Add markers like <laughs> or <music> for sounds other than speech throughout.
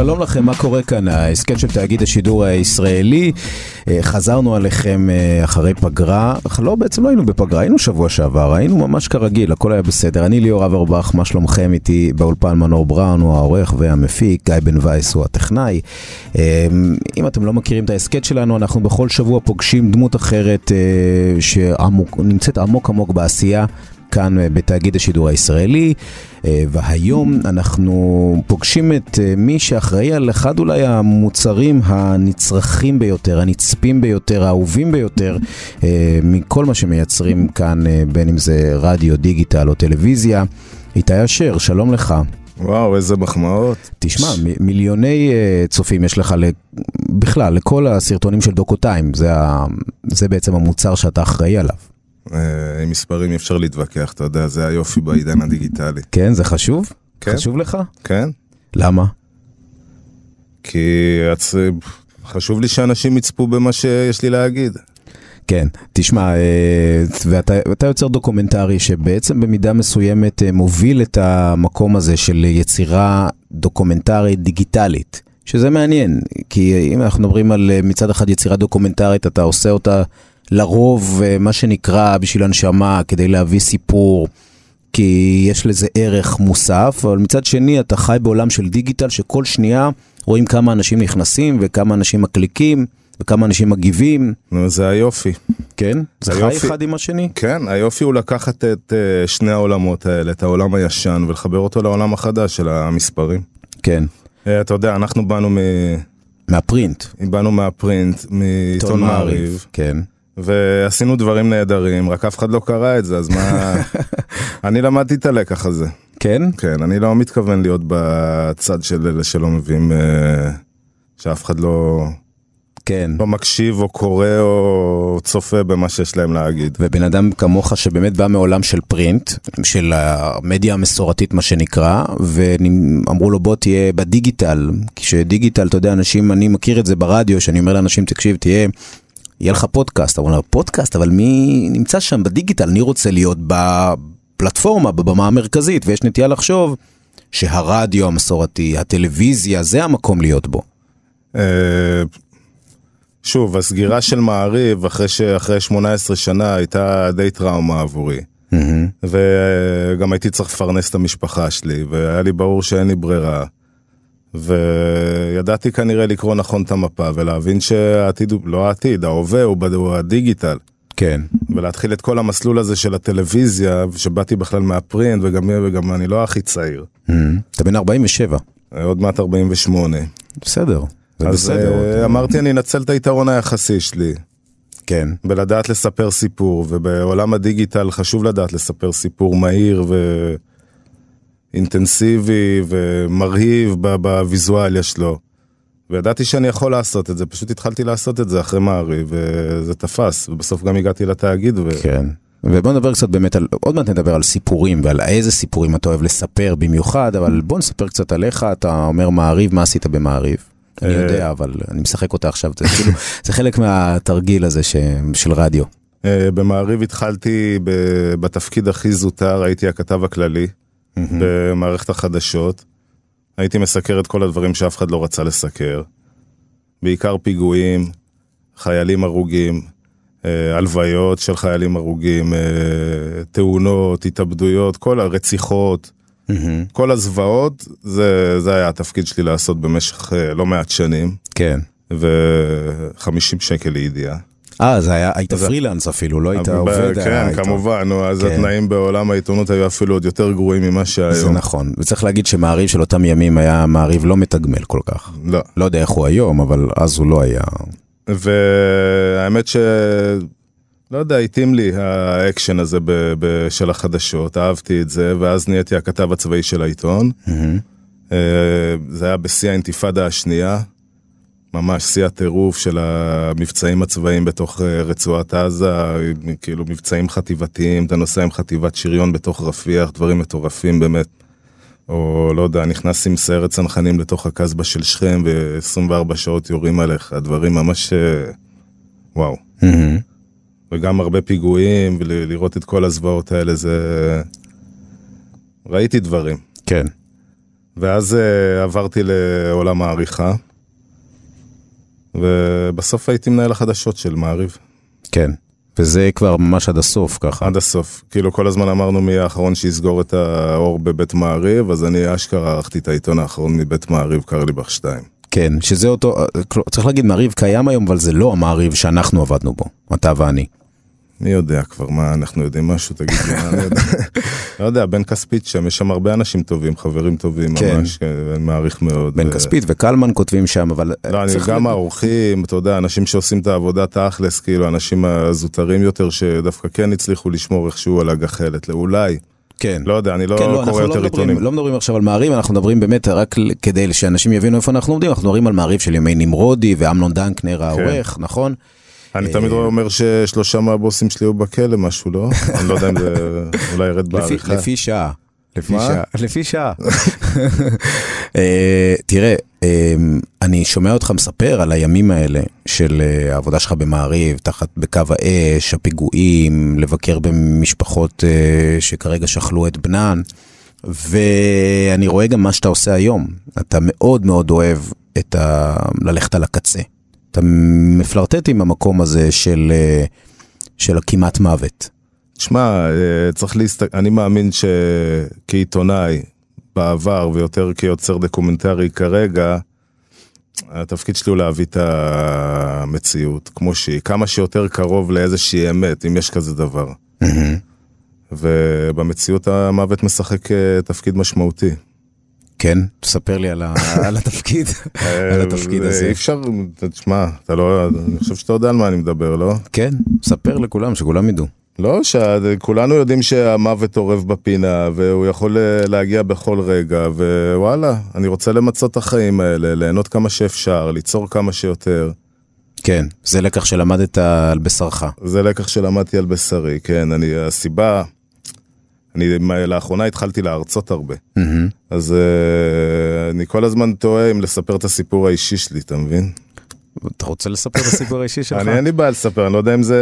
שלום לכם, מה קורה כאן? ההסכת של תאגיד השידור הישראלי. אה, חזרנו עליכם אה, אחרי פגרה, לא, בעצם לא היינו בפגרה, היינו שבוע שעבר, היינו ממש כרגיל, הכל היה בסדר. אני ליאור אברבך, מה שלומכם? איתי באולפן מנור בראון, הוא העורך והמפיק, גיא בן וייס הוא הטכנאי. אה, אם אתם לא מכירים את ההסכת שלנו, אנחנו בכל שבוע פוגשים דמות אחרת שנמצאת עמוק עמוק בעשייה. כאן בתאגיד השידור הישראלי, והיום אנחנו פוגשים את מי שאחראי על אחד אולי המוצרים הנצרכים ביותר, הנצפים ביותר, האהובים ביותר מכל מה שמייצרים כאן, בין אם זה רדיו, דיגיטל או טלוויזיה. איתי אשר, שלום לך. וואו, איזה מחמאות. תשמע, מ- מיליוני uh, צופים יש לך בכלל, לכל הסרטונים של דוקו טיים, זה, ה- זה בעצם המוצר שאתה אחראי עליו. מספרים אי אפשר להתווכח, אתה יודע, זה היופי בעידן הדיגיטלי. כן, זה חשוב? כן. חשוב לך? כן, למה? כי הצ... חשוב לי שאנשים יצפו במה שיש לי להגיד. כן, תשמע, אה, ואתה, ואתה יוצר דוקומנטרי שבעצם במידה מסוימת אה, מוביל את המקום הזה של יצירה דוקומנטרית דיגיטלית, שזה מעניין, כי אם אנחנו מדברים על אה, מצד אחד יצירה דוקומנטרית, אתה עושה אותה לרוב מה שנקרא בשביל הנשמה, כדי להביא סיפור, כי יש לזה ערך מוסף, אבל מצד שני אתה חי בעולם של דיגיטל שכל שנייה רואים כמה אנשים נכנסים וכמה אנשים מקליקים. וכמה אנשים מגיבים. זה היופי. כן? זה היופי, חי אחד עם השני? כן, היופי הוא לקחת את uh, שני העולמות האלה, את העולם הישן, ולחבר אותו לעולם החדש של המספרים. כן. Uh, אתה יודע, אנחנו באנו מ... מהפרינט. באנו מהפרינט, מעיתון מעריב. כן. ועשינו דברים נהדרים, רק אף אחד לא קרא את זה, אז מה... <laughs> אני למדתי את הלקח הזה. כן? כן, אני לא מתכוון להיות בצד של אלה שלא מביאים, שאף אחד לא... כן. לא מקשיב או קורא או צופה במה שיש להם להגיד. ובן אדם כמוך שבאמת בא מעולם של פרינט, של המדיה המסורתית מה שנקרא, ואמרו לו בוא תהיה בדיגיטל, כשדיגיטל, אתה יודע, אנשים, אני מכיר את זה ברדיו, שאני אומר לאנשים, תקשיב, תהיה... יהיה לך פודקאסט, אבל פודקאסט, אבל מי נמצא שם בדיגיטל? אני רוצה להיות בפלטפורמה, בבמה המרכזית, ויש נטייה לחשוב שהרדיו המסורתי, הטלוויזיה, זה המקום להיות בו. שוב, הסגירה של מעריב אחרי, ש... אחרי 18 שנה הייתה די טראומה עבורי. Mm-hmm. וגם הייתי צריך לפרנס את המשפחה שלי, והיה לי ברור שאין לי ברירה. וידעתי כנראה לקרוא נכון את המפה ולהבין שהעתיד הוא לא העתיד, ההווה הוא, הוא הדיגיטל. כן. ולהתחיל את כל המסלול הזה של הטלוויזיה, שבאתי בכלל מהפרינט וגם, וגם אני לא הכי צעיר. Mm-hmm. אתה בן 47. עוד מעט 48. בסדר. אז בסדר. אמרתי אני אנצל את היתרון היחסי שלי. כן. בלדעת לספר סיפור, ובעולם הדיגיטל חשוב לדעת לספר סיפור מהיר ואינטנסיבי ומרהיב בוויזואליה שלו. וידעתי שאני יכול לעשות את זה, פשוט התחלתי לעשות את זה אחרי מעריב, וזה תפס, ובסוף גם הגעתי לתאגיד. ו... כן. ובוא נדבר קצת באמת על, עוד מעט נדבר על סיפורים ועל איזה סיפורים אתה אוהב לספר במיוחד, אבל בוא נספר קצת עליך, אתה אומר מעריב, מה עשית במעריב? אני יודע, אבל אני משחק אותה עכשיו, זה כאילו, <laughs> זה חלק מהתרגיל הזה ש, של רדיו. במעריב התחלתי בתפקיד הכי זוטר, הייתי הכתב הכללי במערכת החדשות. הייתי מסקר את כל הדברים שאף אחד לא רצה לסקר. בעיקר פיגועים, חיילים הרוגים, הלוויות של חיילים הרוגים, תאונות, התאבדויות, כל הרציחות. Mm-hmm. כל הזוועות, זה, זה היה התפקיד שלי לעשות במשך לא מעט שנים. כן. ו-50 שקל לידיעה. אה, זה היה, היית פרילנס אפילו, לא היית עובד. כן, כמובן, נו, אז כן. התנאים בעולם העיתונות היו אפילו עוד יותר גרועים ממה שהיום. זה נכון, וצריך להגיד שמעריב של אותם ימים היה מעריב לא מתגמל כל כך. לא. לא יודע איך הוא היום, אבל אז הוא לא היה. והאמת ש... לא יודע, התאים לי האקשן הזה ב- ב- של החדשות, אהבתי את זה, ואז נהייתי הכתב הצבאי של העיתון. Mm-hmm. זה היה בשיא האינתיפאדה השנייה, ממש שיא הטירוף של המבצעים הצבאיים בתוך אה, רצועת עזה, כאילו מבצעים חטיבתיים, אתה נוסע עם חטיבת שריון בתוך רפיח, דברים מטורפים באמת. או לא יודע, נכנס עם סיירת צנחנים לתוך הקסבה של שכם ו-24 שעות יורים עליך, דברים ממש... אה, וואו. וגם הרבה פיגועים, ולראות את כל הזוועות האלה, זה... ראיתי דברים. כן. ואז uh, עברתי לעולם העריכה, ובסוף הייתי מנהל החדשות של מעריב. כן. וזה כבר ממש עד הסוף ככה. עד הסוף. כאילו כל הזמן אמרנו מי האחרון שיסגור את האור בבית מעריב, אז אני אשכרה ערכתי את העיתון האחרון מבית מעריב, קרליבך 2. כן, שזה אותו, צריך להגיד מעריב קיים היום, אבל זה לא המעריב שאנחנו עבדנו בו, אתה ואני. מי יודע כבר מה אנחנו יודעים משהו תגיד לי מה אני יודע. <laughs> לא יודע בן כספית שם יש שם הרבה אנשים טובים חברים טובים כן. ממש כן, אני מעריך מאוד. בן ו- כספית וקלמן כותבים שם, אבל... לא, אני גם האורחים, אתה יודע, אנשים שעושים את העבודה תכלס, כאילו, אנשים הזוטרים יותר שדווקא כן הצליחו לשמור איכשהו על הגחלת, אולי, כן. לא יודע, אני לא כן, לא, קורא לא יותר מדברים, עיתונים. לא מדברים עכשיו על מעריב, אנחנו מדברים באמת רק כדי שאנשים יבינו איפה אנחנו עומדים, אנחנו מדברים על מעריב של ימי נמרודי ואמנון דנקנר העורך, נכון? אני אה, תמיד אומר ששלושה מהבוסים שלי היו בכלא, משהו, לא? אני לא יודע אם זה <laughs> אולי ירד בעריכה. לפי שעה. לפי? שעה. <laughs> לפי שעה. <laughs> אה, תראה, אה, אני שומע אותך מספר על הימים האלה של אה, העבודה שלך במעריב, תחת בקו האש, הפיגועים, לבקר במשפחות אה, שכרגע שכלו את בנן, ואני רואה גם מה שאתה עושה היום. אתה מאוד מאוד אוהב את ה... ללכת על הקצה. אתה מפלרטט עם המקום הזה של, אה, של הכמעט מוות. תשמע, אה, צריך להסתכל, אני מאמין שכעיתונאי בעבר ויותר כיוצר דוקומנטרי כרגע, התפקיד שלי הוא להביא את המציאות כמו שהיא, כמה שיותר קרוב לאיזושהי אמת, אם יש כזה דבר. ובמציאות המוות משחק אה, תפקיד משמעותי. כן, תספר לי על, ה... על <laughs> התפקיד, על התפקיד אה, הזה. אי אפשר, תשמע, אתה לא, אני חושב שאתה יודע על מה אני מדבר, לא? כן, ספר לכולם, שכולם ידעו. לא, שכולנו יודעים שהמוות אורב בפינה, והוא יכול אה, להגיע בכל רגע, ווואלה, אני רוצה למצות את החיים האלה, ליהנות כמה שאפשר, ליצור כמה שיותר. כן, זה לקח שלמדת על בשרך. זה לקח שלמדתי על בשרי, כן, אני, הסיבה, אני לאחרונה התחלתי להרצות הרבה, מהמם. אז אה, אני כל הזמן תוהה אם לספר את הסיפור האישי שלי, אתה מבין? אתה רוצה לספר את הסיפור האישי שלך? <laughs> אני אין לי בעיה לספר, אני לא יודע אם זה...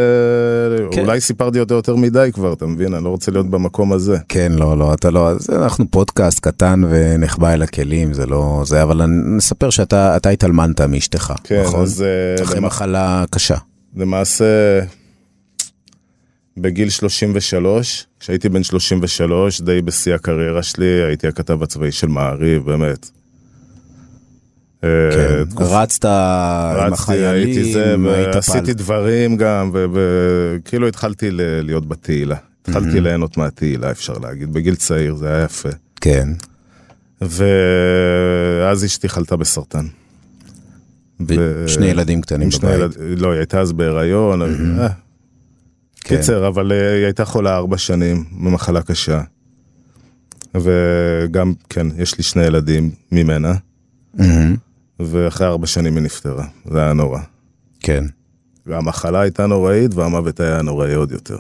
כן. אולי סיפרתי אותו יותר מדי כבר, אתה מבין? אני לא רוצה להיות במקום הזה. כן, לא, לא, אתה לא, אז אנחנו פודקאסט קטן ונחבא אל הכלים, זה לא זה, אבל אני- נספר שאתה אתה התאלמנת מאשתך, כן, נכון? אז אה, אחרי למ- מחלה קשה. למעשה, בגיל 33, כשהייתי בן 33, די בשיא הקריירה שלי, הייתי הכתב הצבאי של מעריב, באמת. אה, כן, תקופ- רצת עם הייתי זה, החיילים, היית ועשיתי פעל... דברים גם, וכאילו התחלתי ל- להיות בתהילה. התחלתי ליהנות מהתהילה, אפשר להגיד, בגיל צעיר, זה היה יפה. כן, ואז אשתי חלתה בסרטן. ו- שני ילדים קטנים בבית. ילד... לא, היא הייתה אז בהיריון. אה. כן. קיצר, אבל אה, היא הייתה חולה ארבע שנים במחלה קשה. וגם, כן, יש לי שני ילדים ממנה, מהמם. ואחרי ארבע שנים היא נפטרה. זה היה נורא. כן. והמחלה הייתה נוראית, והמוות היה נוראי עוד יותר.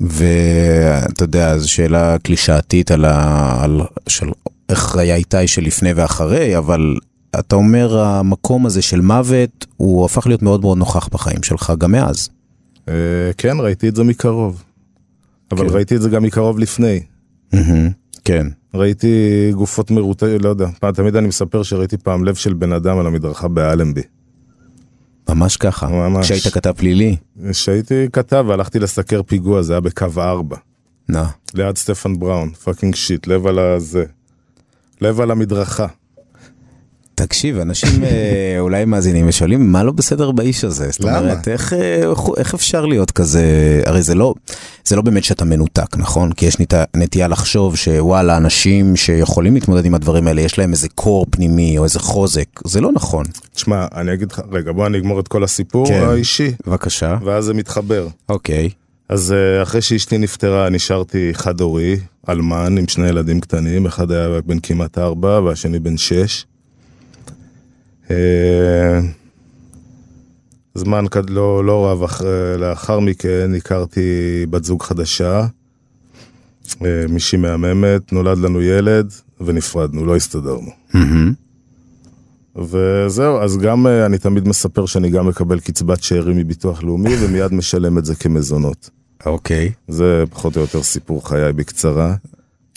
ואתה יודע, זו שאלה קלישאתית על, ה... על... של איך היה איתי שלפני ואחרי, אבל אתה אומר המקום הזה של מוות, הוא הפך להיות מאוד מאוד נוכח בחיים שלך גם מאז. אה, כן, ראיתי את זה מקרוב. אבל כן. ראיתי את זה גם מקרוב לפני. כן. ראיתי גופות מרוטשות, לא יודע, תמיד אני מספר שראיתי פעם לב של בן אדם על המדרכה באלנבי. ממש ככה. ממש. כשהיית כתב פלילי. כשהייתי כתב והלכתי לסקר פיגוע, זה היה בקו 4, נא. ליד סטפן בראון, fucking shit, לב על הזה. לב על המדרכה. תקשיב, אנשים אה, <laughs> אולי מאזינים ושואלים, מה לא בסדר באיש הזה? זאת למה? אומרת, איך, אה, איך, איך אפשר להיות כזה, הרי זה לא, זה לא באמת שאתה מנותק, נכון? כי יש נת, נטייה לחשוב שוואלה, אנשים שיכולים להתמודד עם הדברים האלה, יש להם איזה קור פנימי או איזה חוזק, זה לא נכון. תשמע, אני אגיד לך, רגע, בוא אני אגמור את כל הסיפור כן. האישי, בבקשה. ואז זה מתחבר. אוקיי. אז אה, אחרי שאשתי נפטרה, נשארתי חד-הורי, אלמן, עם שני ילדים קטנים, אחד היה בן כמעט ארבע והשני בן שש. אה, זמן כד- לא, לא רב אח, לאחר מכן הכרתי בת זוג חדשה, אה, מישהי מהממת, נולד לנו ילד ונפרדנו, לא הסתדרנו. וזהו, אז גם אה, אני תמיד מספר שאני גם מקבל קצבת שאירים מביטוח לאומי ומיד משלם את זה כמזונות. אוקיי. זה פחות או יותר סיפור חיי בקצרה.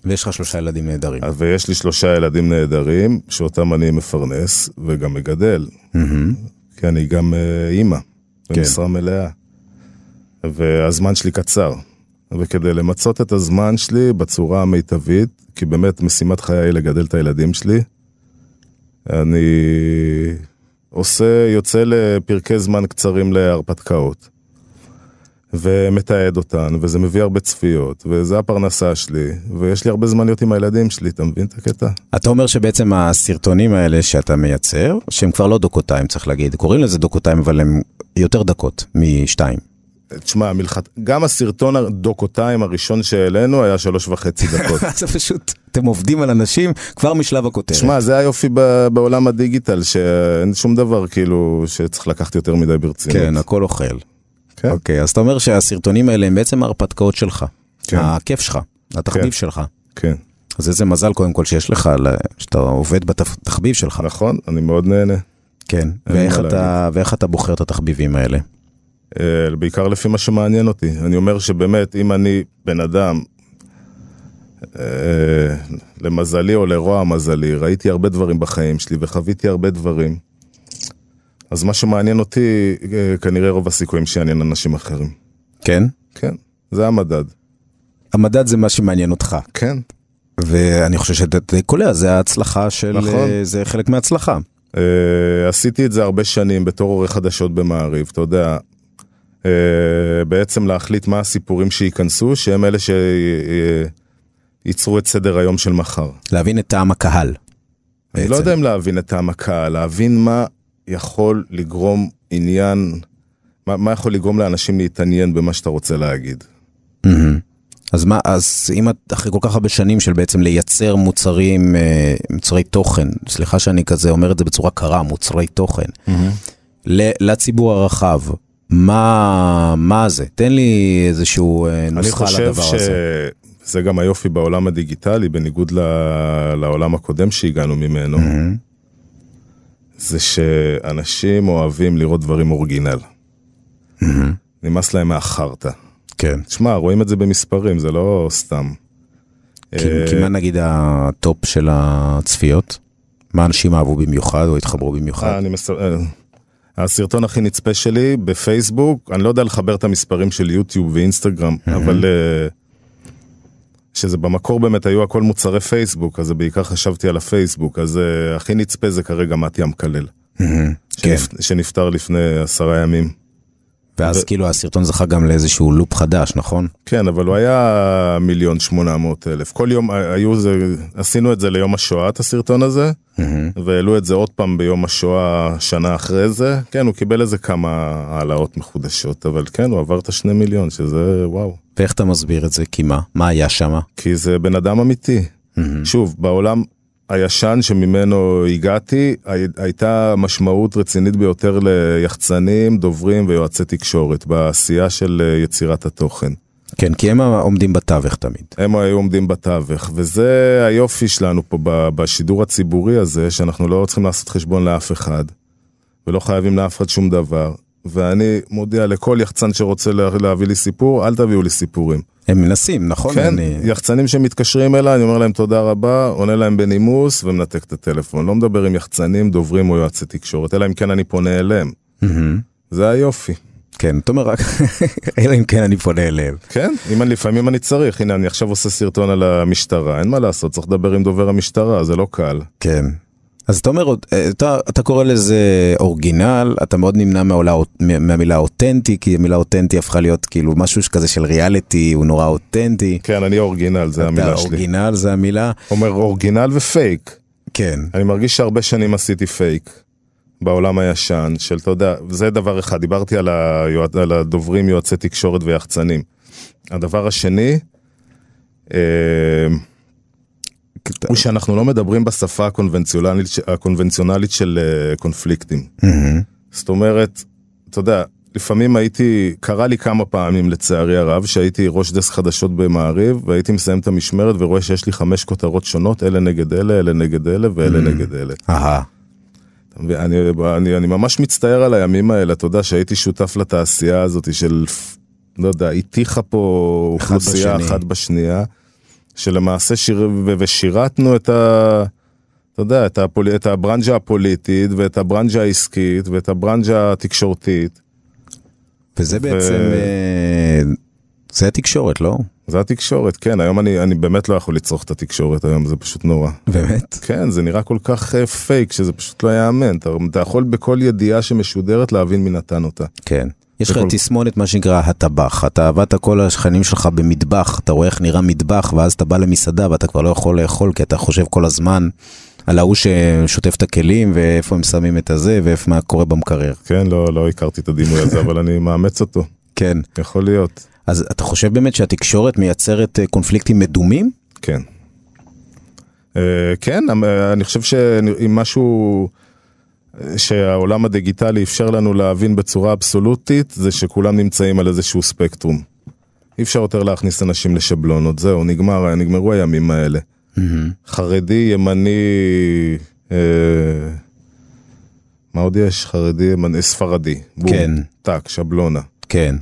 ויש לך שלושה ילדים נהדרים. אז ויש לי שלושה ילדים נהדרים, שאותם אני מפרנס וגם מגדל, מהמם. כי אני גם אה, אימא, במשרה מלאה. והזמן שלי קצר. וכדי למצות את הזמן שלי בצורה המיטבית, כי באמת משימת חיי היא לגדל את הילדים שלי, אני עושה, יוצא לפרקי זמן קצרים להרפתקאות. ומתעד אותן, וזה מביא הרבה צפיות, וזה הפרנסה שלי, ויש לי הרבה זמן להיות עם הילדים שלי, אתה מבין את הקטע? אתה אומר שבעצם הסרטונים האלה שאתה מייצר, שהם כבר לא דוקותיים צריך להגיד, קוראים לזה דוקותיים אבל הם יותר דקות משתיים. תשמע, מלכת... גם הסרטון הדוקותיים הראשון שהעלינו היה שלוש וחצי <laughs> דקות. זה פשוט, אתם עובדים על אנשים כבר משלב הכותרת. תשמע, זה היופי ב- בעולם הדיגיטל, שאין שום דבר כאילו שצריך לקחת יותר מדי ברצינות. כן, הכל אוכל. כן. אוקיי, אז אתה אומר שהסרטונים האלה הם בעצם ההרפתקאות שלך. כן. הכיף שלך, התחביב כן. שלך. כן, אז איזה מזל קודם כל שיש לך, שאתה עובד בתחביב שלך. נכון, אני מאוד נהנה. כן, ואיך אתה, ואיך אתה בוחר את התחביבים האלה? אה, בעיקר לפי מה שמעניין אותי. אני אומר שבאמת, אם אני בן אדם, אה, למזלי או לרוע מזלי, ראיתי הרבה דברים בחיים שלי וחוויתי הרבה דברים, אז מה שמעניין אותי, אה, כנראה רוב הסיכויים שיעניין אנשים אחרים. כן? כן, זה המדד. המדד זה מה שמעניין אותך, כן. ואני חושב שאתה די קולע, זה ההצלחה של... נכון. אה, זה חלק מההצלחה. Uh, עשיתי את זה הרבה שנים בתור עורך חדשות במעריב, אתה יודע, uh, בעצם להחליט מה הסיפורים שייכנסו, שהם אלה שייצרו את סדר היום של מחר. להבין את טעם הקהל. אני בעצם. לא יודע אם להבין את טעם הקהל, להבין מה יכול לגרום עניין, מה, מה יכול לגרום לאנשים להתעניין במה שאתה רוצה להגיד. מהמם. אז מה, אז אם את אחרי כל כך הרבה שנים של בעצם לייצר מוצרים, אה, מוצרי תוכן, סליחה שאני כזה אומר את זה בצורה קרה, מוצרי תוכן, ל- לציבור הרחב, מה, מה זה? תן לי איזשהו אה, אני נוסחה חושב לדבר הזה. שזה גם היופי בעולם הדיגיטלי, בניגוד ל- לעולם הקודם שהגענו ממנו. מהמם. זה שאנשים אוהבים לראות דברים אורגינל. נמאס להם מהחרטא. כן. תשמע, רואים את זה במספרים, זה לא סתם. כי, אה, כי מה נגיד הטופ של הצפיות? מה אנשים אהבו במיוחד או התחברו אה, במיוחד? אני מס... אה, הסרטון הכי נצפה שלי בפייסבוק, אני לא יודע לחבר את המספרים של יוטיוב ואינסטגרם, אבל אה, שזה במקור באמת היו הכל מוצרי פייסבוק, אז בעיקר חשבתי על הפייסבוק, אז אה, הכי נצפה זה כרגע המקלל, מהמם. כן. שנפ... שנפטר לפני עשרה ימים. ואז כאילו הסרטון זכה גם לאיזשהו לופ חדש, נכון? כן, אבל הוא היה מיליון שמונה מאות אלף. כל יום היו זה, עשינו את זה ליום השואה, את הסרטון הזה, והעלו את זה עוד פעם ביום השואה שנה אחרי זה. כן, הוא קיבל איזה כמה העלאות מחודשות, אבל כן, הוא עבר את השני מיליון, שזה וואו. ואיך אתה מסביר את זה? כי מה? מה היה שם? כי זה בן אדם אמיתי. שוב, בעולם הישן שממנו הגעתי, הי- הייתה משמעות רצינית ביותר ליחצנים, דוברים ויועצי תקשורת בעשייה של אה, יצירת התוכן. כן, כי הם עומדים בתווך תמיד. הם היו עומדים בתווך, וזה היופי שלנו פה בשידור הציבורי הזה, שאנחנו לא צריכים לעשות חשבון לאף אחד, ולא חייבים לאף אחד שום דבר. ואני מודיע לכל יחצן שרוצה לה- להביא לי סיפור, אל תביאו לי סיפורים. הם מנסים, נכון? כן, אני... יחצנים שמתקשרים אליי, אני אומר להם תודה רבה, עונה להם בנימוס ומנתק את הטלפון. לא מדבר עם יחצנים, דוברים או יועצי תקשורת, אלא אם כן אני פונה אליהם. מהמם. זה היופי. כן, אתה אומר רק, <laughs> אלא אם כן אני פונה אליהם. כן, אם אני, לפעמים אני צריך, הנה אני עכשיו עושה סרטון על המשטרה, אין מה לעשות, צריך לדבר עם דובר המשטרה, זה לא קל. כן. אז אתה אומר, אתה, אתה קורא לזה אורגינל, אתה מאוד נמנע מהעולה, מהמילה אותנטי, כי המילה אותנטי הפכה להיות כאילו משהו כזה של ריאליטי, הוא נורא אותנטי. כן, אני אורגינל, זה אתה המילה שלי. אורגינל זה המילה. אומר אורגינל ופייק. כן. אני מרגיש שהרבה שנים עשיתי פייק בעולם הישן, של אתה יודע, זה דבר אחד, דיברתי על, היועד, על הדוברים, יועצי תקשורת ויחצנים. הדבר השני, אה, הוא שאנחנו לא מדברים בשפה הקונבנציונלית, הקונבנציונלית של אה, קונפליקטים. מהמם. זאת אומרת, אתה יודע, לפעמים הייתי, קרה לי כמה פעמים לצערי הרב, שהייתי ראש דסק חדשות במעריב, והייתי מסיים את המשמרת ורואה שיש לי חמש כותרות שונות, אלה נגד אלה, אלה נגד אלה ואלה נגד אלה. אהה. ואני אני, אני ממש מצטער על הימים האלה, אתה יודע שהייתי שותף לתעשייה הזאת של, לא יודע, הטיחה פה אוכלוסייה. אחת בשנייה, שלמעשה שיר, ו- ושירתנו את ה... אתה יודע, את, הפול... את הברנז'ה הפוליטית ואת הברנז'ה העסקית ואת הברנז'ה התקשורתית. וזה בעצם, אה, זה התקשורת, לא? זה התקשורת, כן, היום אני, אני באמת לא יכול לצרוך את התקשורת היום, זה פשוט נורא. באמת? כן, זה נראה כל כך אה, פייק, שזה פשוט לא ייאמן. אתה, אתה יכול בכל ידיעה שמשודרת להבין מי נתן אותה. כן. יש לך תסמונת מה שנקרא הטבח, אתה עבדת כל השכנים שלך במטבח, אתה רואה איך נראה מטבח ואז אתה בא למסעדה ואתה כבר לא יכול לאכול כי אתה חושב כל הזמן על ההוא ששוטף את הכלים ואיפה הם שמים את הזה ואיפה מה קורה במקרר. כן, לא, לא הכרתי את הדימוי הזה, אבל אני מאמץ אותו. כן. יכול להיות. אז אתה חושב באמת שהתקשורת מייצרת אה, קונפליקטים מדומים? כן. אה, כן, אה, אני חושב שאם משהו שהעולם הדיגיטלי אפשר לנו להבין בצורה אבסולוטית, זה שכולם נמצאים על איזשהו ספקטרום. אי אפשר יותר להכניס אנשים לשבלונות, זהו, נגמר, נגמרו הימים האלה. חרדי, ימני, אה, מה עוד יש? חרדי, ימני, ספרדי. בום, כן. טאק, שבלונה. כן.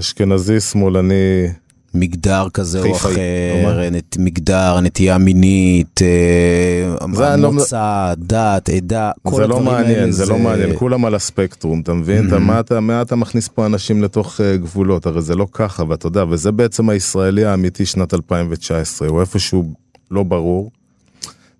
אשכנזי, שמאלני, מגדר כזה או אחר? נת, מגדר, נטייה מינית, אה, זה לא- מוצא, דת, עדה, כל זה לא הדברים מעניין, האלה זה לא מעניין, כולם על הספקטרום, אתה מבין? אתה- מה אתה- מה אתה מכניס פה אנשים לתוך אה, גבולות? הרי זה לא ככה, ואתה יודע, וזה בעצם הישראלי האמיתי שנת 2019, הוא איפשהו לא ברור,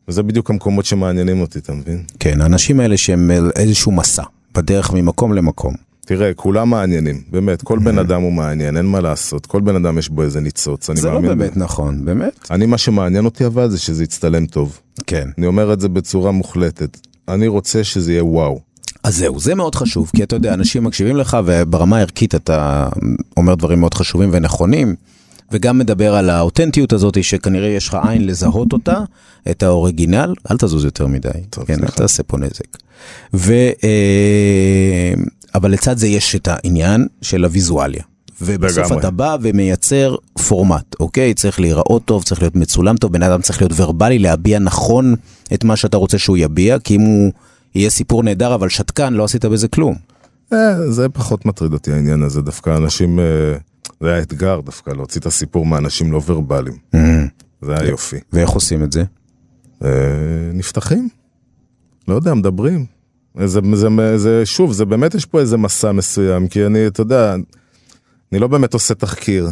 וזה בדיוק המקומות שמעניינים אותי, אתה מבין? כן, האנשים האלה שהם איזשהו מסע, בדרך ממקום למקום. תראה, כולם מעניינים, באמת, כל בן אדם הוא מעניין, אין מה לעשות, כל בן אדם יש בו איזה ניצוץ, אני זה לא מאמין. באמת נכון, באמת? אני, מה שמעניין אותי אבל זה שזה יצטלם טוב. כן. אני אומר את זה בצורה מוחלטת. אני רוצה שזה יהיה וואו. אז זהו, זה מאוד חשוב, כי אתה יודע, אנשים מקשיבים לך, וברמה הערכית אתה אומר דברים מאוד חשובים ונכונים, וגם מדבר על האותנטיות הזאת, שכנראה יש לך עין לזהות אותה, את האוריגינל, אל תזוז יותר מדי, טוב, כן, אל. תעשה פה נזק. ו, אה, אבל לצד זה יש את העניין של הוויזואליה. ובסוף לגמרי. אתה בא ומייצר פורמט, אוקיי? צריך להיראות טוב, צריך להיות מצולם טוב, בן אדם צריך להיות ורבלי, להביע נכון את מה שאתה רוצה שהוא יביע, כי אם הוא יהיה סיפור נהדר אבל שתקן, לא עשית בזה כלום. אה, זה פחות מטריד אותי העניין הזה, דווקא אנשים, אה, זה היה אתגר דווקא, להוציא את הסיפור מאנשים לא ורבליים. זה היה יופי. ואיך עושים את זה? אה, נפתחים, לא יודע, מדברים. זה, זה, זה, שוב, זה באמת יש פה איזה מסע מסוים, כי אני, אתה יודע, אני לא באמת עושה תחקיר.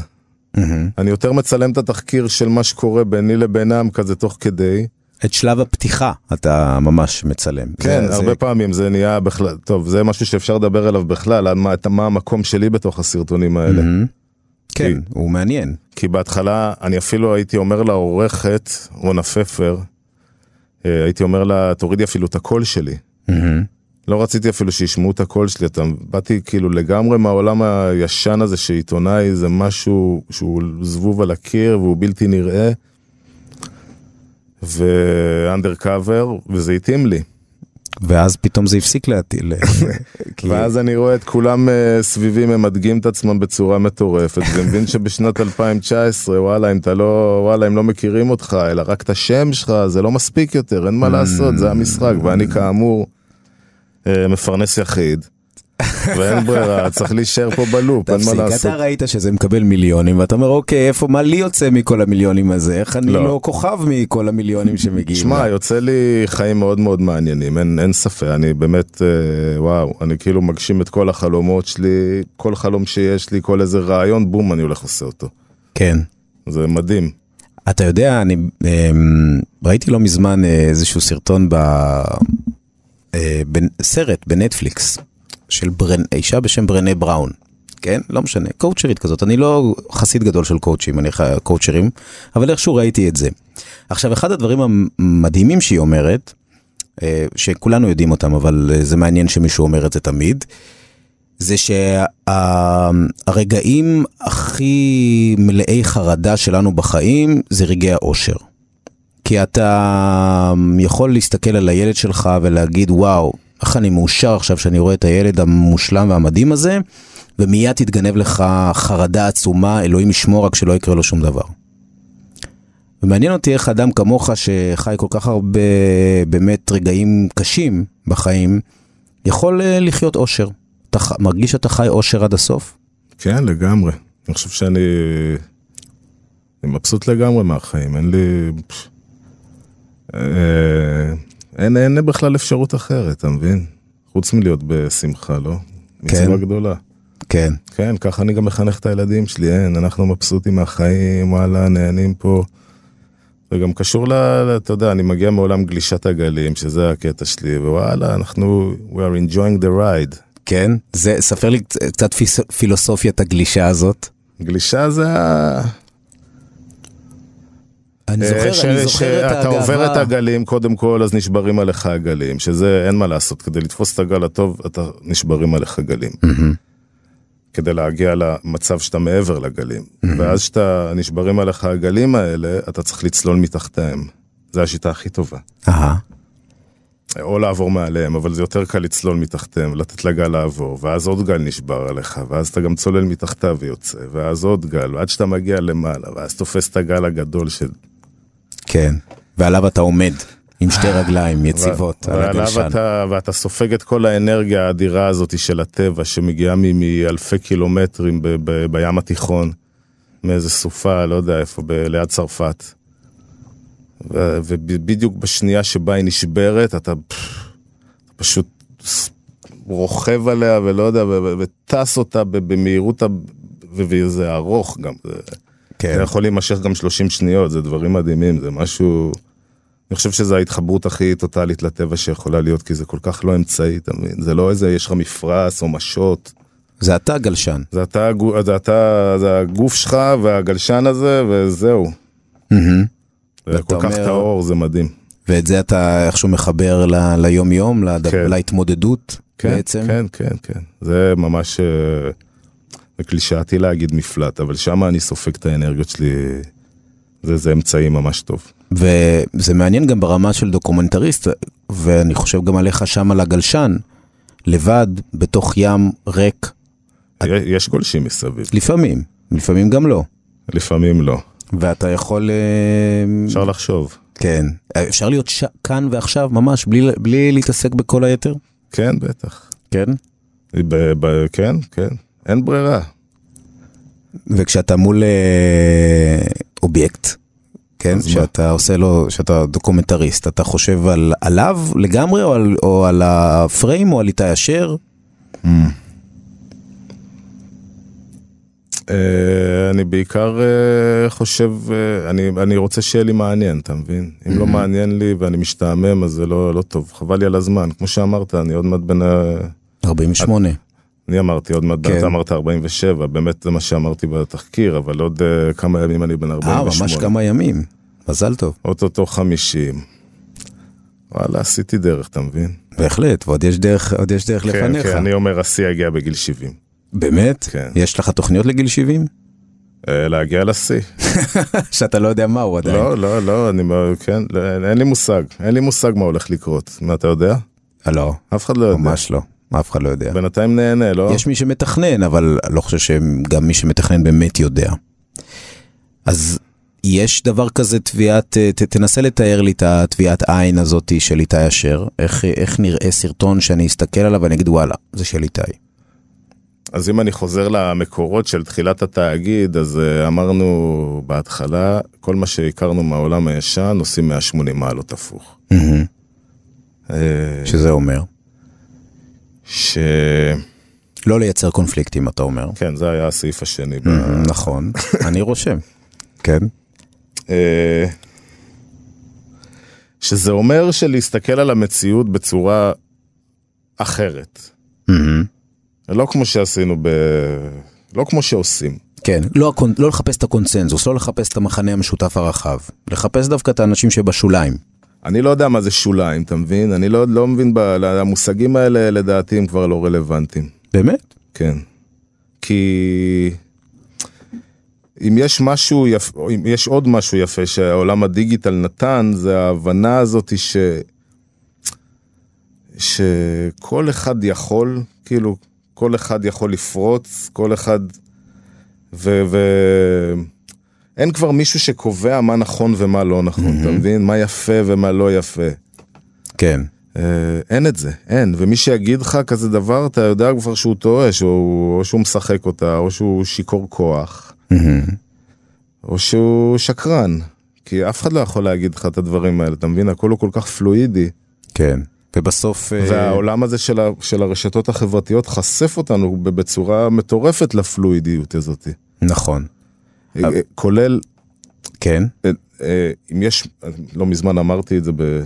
אני יותר מצלם את התחקיר של מה שקורה ביני לבינם כזה תוך כדי. את שלב הפתיחה אתה ממש מצלם. כן, זה, הרבה זה... פעמים זה נהיה בכלל, טוב, זה משהו שאפשר לדבר עליו בכלל, על מה, את- מה המקום שלי בתוך הסרטונים האלה. כן, הוא מעניין. כי בהתחלה אני אפילו הייתי אומר לעורכת, רונה פפר, אה, הייתי אומר לה, תורידי אפילו את הקול שלי. לא רציתי אפילו שישמעו את הקול שלי, אתה, באתי כאילו לגמרי מהעולם הישן הזה שעיתונאי זה משהו שהוא זבוב על הקיר והוא בלתי נראה. ואנדר קאבר, וזה התאים לי. ואז פתאום זה הפסיק להטיל. <laughs> כי- ואז אני רואה את כולם אה, סביבי ממדגים את עצמם בצורה מטורפת, ומבין שבשנת 2019, וואלה, אם אתה לא, וואלה, הם לא מכירים אותך, אלא רק את השם שלך, זה לא מספיק יותר, אין מה לעשות, זה המשחק, ואני כאמור מפרנס יחיד, ואין ברירה, <laughs> צריך להישאר פה בלופ, אין מה תפסיק, לעשות. אתה ראית שזה מקבל מיליונים, ואתה אומר, אוקיי, איפה, מה לי יוצא מכל המיליונים הזה? איך אני לא. לא כוכב מכל המיליונים שמגיעים? שמע, יוצא לי חיים מאוד מאוד מעניינים, אין, ספק, אני באמת, אה, וואו, אני כאילו מגשים את כל החלומות שלי, כל חלום שיש לי, כל איזה רעיון, בום, אני הולך עושה אותו. כן. זה מדהים. אתה יודע, אני אמ, ראיתי לא מזמן אה, איזשהו סרטון. אה, סרט בנטפליקס של ברנ... אישה בשם ברנה בראון. כן? לא משנה, קואוצ'רית כזאת. אני לא חסיד גדול של קואוצ'ים, אני. קואוצ'רים, אבל איכשהו ראיתי את זה. עכשיו, אחד הדברים המדהימים שהיא אומרת, אה, שכולנו יודעים אותם, אבל אה, זה מעניין שמישהו אומר את זה תמיד, זה שהרגעים הכי מלאי חרדה שלנו בחיים זה רגעי האושר. כי אתה יכול להסתכל על הילד שלך ולהגיד, וואו, איך אני מאושר עכשיו שאני רואה את הילד המושלם והמדהים הזה, ומיד תתגנב לך חרדה עצומה, אלוהים ישמור רק שלא יקרה לו שום דבר. ומעניין אותי איך אדם כמוך שחי כל כך הרבה באמת רגעים קשים בחיים, יכול אה, לחיות אושר. אתה מרגיש שאתה חי אושר עד הסוף? כן, לגמרי. אני חושב שאני... אני מבסוט לגמרי מהחיים, אין לי... אה, אין, אין בכלל אפשרות אחרת, אתה מבין? חוץ מלהיות בשמחה, לא? מצווה גדולה. כן. כן, ככה אני גם מחנך את הילדים שלי, אין, אנחנו מבסוטים מהחיים, וואלה, נהנים פה. וגם קשור ל... אתה יודע, אני מגיע מעולם גלישת הגלים, שזה הקטע שלי, ווואלה, אנחנו... We are enjoying the ride. כן? זה, ספר לי קצ- קצת פילוסופיית הגלישה הזאת. גלישה זה ה... אני זוכר, אה, ש- אני זוכר את שאתה עובר את הגאווה. הגלים, קודם כל, אז נשברים עליך הגלים, שזה אין מה לעשות, כדי לתפוס את הגל הטוב, אתה נשברים עליך גלים. כדי להגיע למצב שאתה מעבר לגלים. ואז שאתה נשברים עליך הגלים האלה, אתה צריך לצלול מתחתיהם. זו השיטה הכי טובה. או לעבור מעליהם, אבל זה יותר קל לצלול מתחתיהם, לתת לגל לעבור, ואז עוד גל נשבר עליך, ואז אתה גם צולל מתחתיו ויוצא, ואז עוד גל, ועד שאתה מגיע למעלה, ואז תופס את הגל הגדול של... כן. ועליו אתה עומד, עם שתי רגליים יציבות, על ועליו הגלשן. אתה, ואתה סופג את כל האנרגיה האדירה הזאת של הטבע, שמגיעה מאלפי קילומטרים ב- ב- בים התיכון, מאיזה סופה, לא יודע איפה, ב- ליד צרפת. ו- ובדיוק בשנייה שבה היא נשברת, אתה פשוט רוכב עליה ולא יודע, וטס אותה במהירות, וזה ארוך גם. זה... כן. זה יכול להימשך גם 30 שניות, זה דברים מדהימים, זה משהו... אני חושב שזו ההתחברות הכי טוטאלית לטבע שיכולה להיות, כי זה כל כך לא אמצעי, אתה מבין? זה לא איזה, יש לך מפרש או משות. זה אתה גלשן. זה אתה, זה אתה, זה הגוף שלך והגלשן הזה, וזהו. זה ואתה כל כך אומר- טהור, זה מדהים. ואת זה אתה איכשהו מחבר ל- ליום-יום, לד- כן. להתמודדות כן, בעצם? כן, כן, כן. זה ממש... אה, זה קלישאתי להגיד מפלט, אבל שם אני סופג את האנרגיות שלי. זה, זה אמצעי ממש טוב. וזה מעניין גם ברמה של דוקומנטריסט, ואני חושב גם עליך שם על הגלשן, לבד, בתוך ים ריק, יש גולשים מסביב, לפעמים, לפעמים גם לא. לפעמים לא. ואתה יכול... אה, אפשר לחשוב. כן. אפשר להיות ש... כאן ועכשיו, ממש, בלי, בלי להתעסק בכל היתר? כן, בטח. כן. ב- ב- כן, כן. אין ברירה. וכשאתה מול אה, אובייקט, כן, אז מה? שאתה עושה לו, שאתה דוקומנטריסט, אתה חושב על, עליו לגמרי, או על, או על הפריים, או על איתי אשר? אה, אני בעיקר אה, חושב, אה, אני, אני רוצה שיהיה לי מעניין, אתה מבין? אם לא מעניין לי ואני משתעמם, אז זה לא, לא טוב. חבל לי על הזמן. כמו שאמרת, אני עוד מעט בן... ה- 48. אני אמרתי עוד מעט, כן. אתה אמרת 47, באמת זה מה שאמרתי בתחקיר, אבל עוד אה, כמה ימים אני בן אה, 48. ממש כמה ימים. מזל טוב. אוטוטו 50. וואלה, עשיתי דרך, אתה מבין? בהחלט, ועוד יש דרך, עוד יש דרך כן, לפניך. כן, אני אומר, השיא יגיע בגיל 70. באמת? כן. יש לך תוכניות לגיל 70? אה, להגיע לשיא. <laughs> שאתה לא יודע מהו עדיין. לא, לא, לא, אני, כן, לא, אין לי מושג, אין לי מושג מה הולך לקרות. מה, אתה יודע? אה, לא, אף אחד לא יודע. ממש לא. אף אחד לא יודע. בינתיים נהנה, לא? יש מי שמתכנן, אבל לא חושב שגם מי שמתכנן באמת יודע. אז יש דבר כזה תביעת, ת, תנסה לתאר לי את התביעת עין הזאת של איתי אשר, איך, איך נראה סרטון שאני אסתכל עליו ואני אגיד וואלה, זה של איתי. אז אם אני חוזר למקורות של תחילת התאגיד, אז uh, אמרנו בהתחלה, כל מה שהכרנו מהעולם הישן עושים 180 מעלות הפוך. אה, שזה אומר, ש... לא לייצר קונפליקטים אתה אומר. כן, זה היה הסעיף השני. ב- נכון, אני רושם. כן. אה, שזה אומר שלהסתכל על המציאות בצורה אחרת. לא כמו שעשינו ב... לא כמו שעושים. כן, לא, לא לחפש את הקונצנזוס, לא לחפש את המחנה המשותף הרחב, לחפש דווקא את האנשים שבשוליים. אני לא יודע מה זה שוליים, אתה מבין? אני לא, לא מבין, ב... המושגים האלה לדעתי הם כבר לא רלוונטיים. באמת? כן. כי אם יש משהו יפה, אם יש עוד משהו יפה שהעולם הדיגיטל נתן, זה ההבנה הזאת ש... שכל אחד יכול, כאילו, כל אחד יכול לפרוץ, כל אחד... ו... ו... אין כבר מישהו שקובע מה נכון ומה לא נכון, אתה מבין? מה יפה ומה לא יפה. כן. אה, אין את זה, אין. ומי שיגיד לך כזה דבר, אתה יודע כבר שהוא טועה, שהוא, או שהוא משחק אותה, או שהוא שיכור כוח, או שהוא שקרן. כי אף אחד לא יכול להגיד לך את הדברים האלה, אתה מבין? הכל הוא כל כך פלואידי. כן. ובסוף... אה, והעולם הזה של, ה, של הרשתות החברתיות חשף אותנו בצורה מטורפת לפלואידיות הזאת. נכון. אה, כולל, כן. אה, אה, אם יש, לא מזמן אמרתי את זה, ב,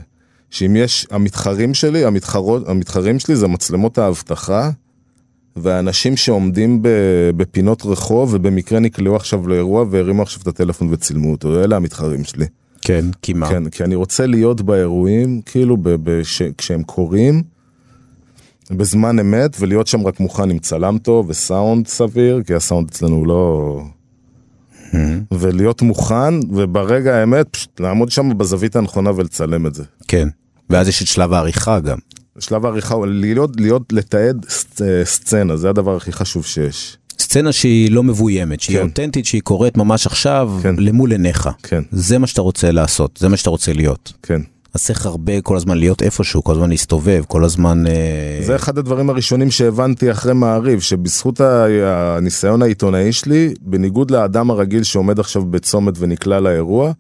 שאם יש, המתחרים שלי, המתחרות, המתחרים שלי זה מצלמות האבטחה, ואנשים שעומדים בפינות רחוב ובמקרה נקלעו עכשיו לאירוע והרימו עכשיו את הטלפון וצילמו אותו, אלה המתחרים שלי. כן, כי מה? כן, כי אני רוצה להיות באירועים, כאילו, ב, ב, ש, כשהם קורים, בזמן אמת, ולהיות שם רק מוכן עם צלם טוב וסאונד סביר, כי הסאונד אצלנו הוא לא... ולהיות מוכן, וברגע האמת, פשוט לעמוד שם בזווית הנכונה ולצלם את זה. כן. ואז יש את שלב העריכה גם. שלב העריכה הוא להיות, להיות, לתעד אה, סצנה, זה הדבר הכי חשוב שיש. סצנה שהיא לא מבוימת, שהיא כן. אותנטית, שהיא קורית ממש עכשיו, כן. למול עיניך. כן. זה מה שאתה רוצה לעשות, זה מה שאתה רוצה להיות. כן. אז צריך הרבה כל הזמן להיות איפשהו, כל הזמן להסתובב, כל הזמן... אה, זה אחד הדברים הראשונים שהבנתי אחרי מעריב, שבזכות הניסיון העיתונאי שלי, בניגוד לאדם הרגיל שעומד עכשיו בצומת ונקלע לאירוע,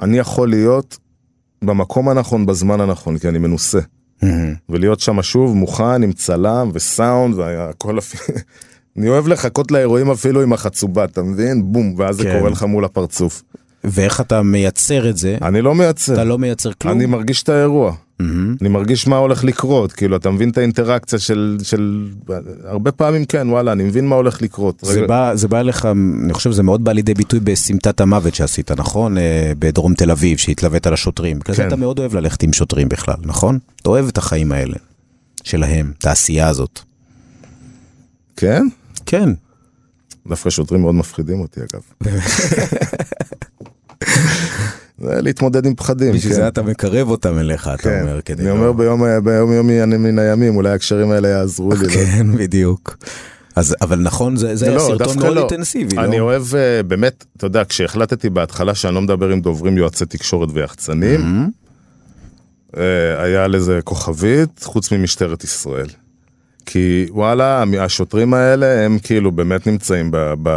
אני יכול להיות במקום הנכון בזמן הנכון, כי אני מנוסה. ולהיות שם שוב מוכן עם צלם וסאונד והכל אפילו... <laughs> אני אוהב לחכות לאירועים אפילו עם החצובה, אתה מבין? בום, ואז זה כן. קורה לך מול הפרצוף. ואיך אתה מייצר את זה? אני לא מייצר, אתה לא מייצר כלום? אני מרגיש את האירוע. מהמם. אני מרגיש מה הולך לקרות, כאילו, אתה מבין את האינטראקציה של, של... הרבה פעמים כן, וואלה, אני מבין מה הולך לקרות. זה רגע- בא, זה בא לך, אני חושב שזה מאוד בא לידי ביטוי בסמטת המוות שעשית, נכון? אה, בדרום תל אביב, שהתלווית לשוטרים. כן. אתה מאוד אוהב ללכת עם שוטרים בכלל, נכון? אתה אוהב את החיים האלה, שלהם, את העשייה הזאת. כן? כן. דווקא שוטרים מאוד מפחידים אותי, אגב. <laughs> זה להתמודד עם פחדים, בשביל כן. זה אתה מקרב אותם אליך, אתה כן. אומר, כדי אני לא- אומר ביום, ביום יומי אני מן הימים, אולי הקשרים האלה יעזרו לי. לא? כן, בדיוק. אז, אבל נכון, זה, זה היה לא, סרטון דווקא מאוד לא. אינטנסיבי, אני לא? אוהב, אה, באמת, אתה יודע, כשהחלטתי בהתחלה שאני לא מדבר עם דוברים יועצי תקשורת ויחצנים, Mm-hmm. היה לזה כוכבית, חוץ ממשטרת ישראל. כי וואלה, השוטרים האלה הם כאילו באמת נמצאים ב, ב,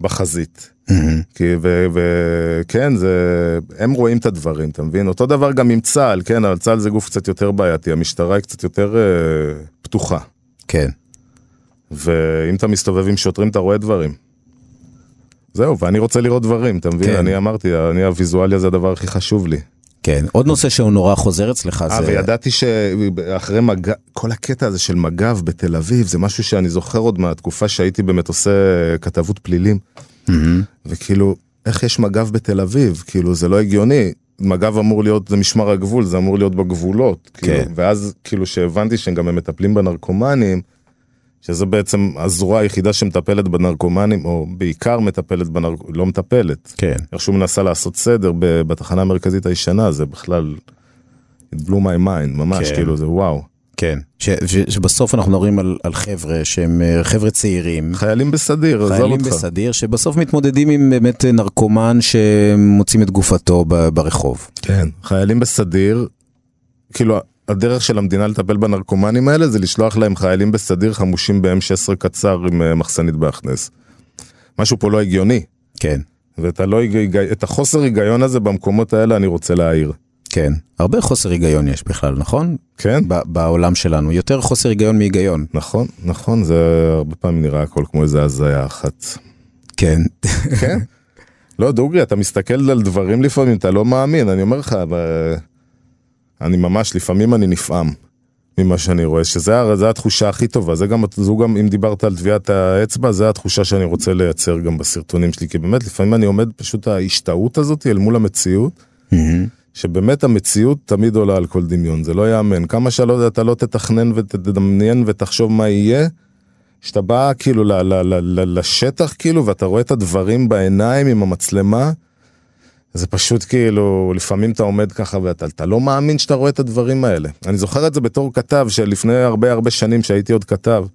בחזית. Mm-hmm. כי וכן, זה, הם רואים את הדברים, אתה מבין? אותו דבר גם עם צה"ל, כן, אבל צה"ל זה גוף קצת יותר בעייתי, המשטרה היא קצת יותר אה, פתוחה. כן. ואם אתה מסתובב עם שוטרים אתה רואה דברים. זהו, ואני רוצה לראות דברים, אתה מבין? כן. אני אמרתי, אני הוויזואליה זה הדבר הכי חשוב לי. כן. עוד נושא שהוא נורא חוזר אצלך אה, זה... וידעתי שאחרי מג"ב, כל הקטע הזה של מג"ב בתל אביב, זה משהו שאני זוכר עוד מהתקופה שהייתי באמת עושה כתבות פלילים. מהמם. וכאילו, איך יש מג"ב בתל אביב? כאילו, זה לא הגיוני. מג"ב אמור להיות, זה משמר הגבול, זה אמור להיות בגבולות. כאילו, כן. ואז, כאילו, שהבנתי שהם גם מטפלים בנרקומנים, שזה בעצם הזרוע היחידה שמטפלת בנרקומנים, או בעיקר מטפלת בנרקומנים, לא מטפלת. כן. איכשהו מנסה לעשות סדר בתחנה המרכזית הישנה, זה בכלל, it blew my mind, ממש, כן. כאילו, זה וואו. כן. ש, ש, שבסוף אנחנו מדברים על, על חבר'ה שהם אה, חבר'ה צעירים. חיילים בסדיר, עזוב חיילים אותך. בסדיר שבסוף מתמודדים עם באמת נרקומן שמוצאים את גופתו ב- ברחוב. כן, חיילים בסדיר, כאילו הדרך של המדינה לטפל בנרקומנים האלה זה לשלוח להם חיילים בסדיר חמושים ב-M16 קצר עם אה, מחסנית בהכנס. משהו פה לא הגיוני, כן. ואת הלא, את החוסר היגיון הזה במקומות האלה אני רוצה להעיר. כן. הרבה חוסר היגיון יש בכלל, נכון? כן? בעולם שלנו. יותר חוסר היגיון מהיגיון. נכון, נכון, זה הרבה פעמים נראה הכל כמו איזה הזיה אחת. כן. כן? <laughs> לא, דוגרי, אתה מסתכל על דברים לפעמים, אתה לא מאמין, אני אומר לך, אבל... אני ממש, לפעמים אני נפעם ממה שאני רואה, שזה התחושה הכי טובה, זה גם, זו גם, אם דיברת על טביעת האצבע, זה התחושה שאני רוצה לייצר גם בסרטונים שלי, כי באמת, לפעמים אני עומד פשוט ההשתאות הזאת אל מול המציאות, שבאמת המציאות תמיד עולה על כל דמיון, זה לא יאמן. כמה שאתה לא תתכנן ותדמיין ותחשוב מה יהיה, שאתה בא כאילו ל- ל- ל- ל- לשטח כאילו ואתה רואה את הדברים בעיניים עם המצלמה, זה פשוט כאילו, לפעמים אתה עומד ככה ואתה אתה לא מאמין שאתה רואה את הדברים האלה. אני זוכר את זה בתור כתב, שלפני הרבה הרבה שנים שהייתי עוד כתב,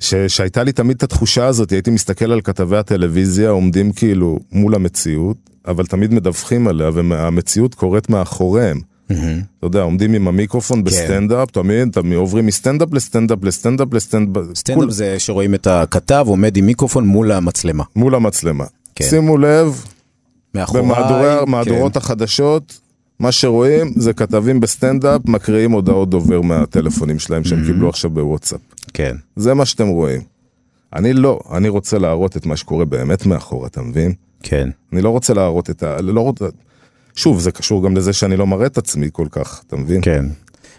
ש, שהייתה לי תמיד את התחושה הזאת, הייתי מסתכל על כתבי הטלוויזיה עומדים כאילו מול המציאות, אבל תמיד מדווחים עליה, והמציאות קורית מאחוריהם. אתה יודע, עומדים עם המיקרופון בסטנדאפ, תמיד, תמיד עוברים מסטנדאפ לסטנדאפ לסטנדאפ לסטנדאפ. סטנדאפ זה שרואים את הכתב עומד עם מיקרופון מול המצלמה. מול המצלמה. כן. שימו לב, מאחוריי, במהדורות כן. החדשות, מה שרואים זה כתבים בסטנדאפ מקריאים הודעות דובר מהטלפונים שלהם שהם קיבלו עכשיו בוואטסאפ. כן. זה מה שאתם רואים. אני לא, אני רוצה להראות את מה שקורה באמת מאחור, אתה מבין? כן. אני לא רוצה להראות את ה... לא רוצה... שוב, זה קשור גם לזה שאני לא מראה את עצמי כל כך, אתה מבין? כן.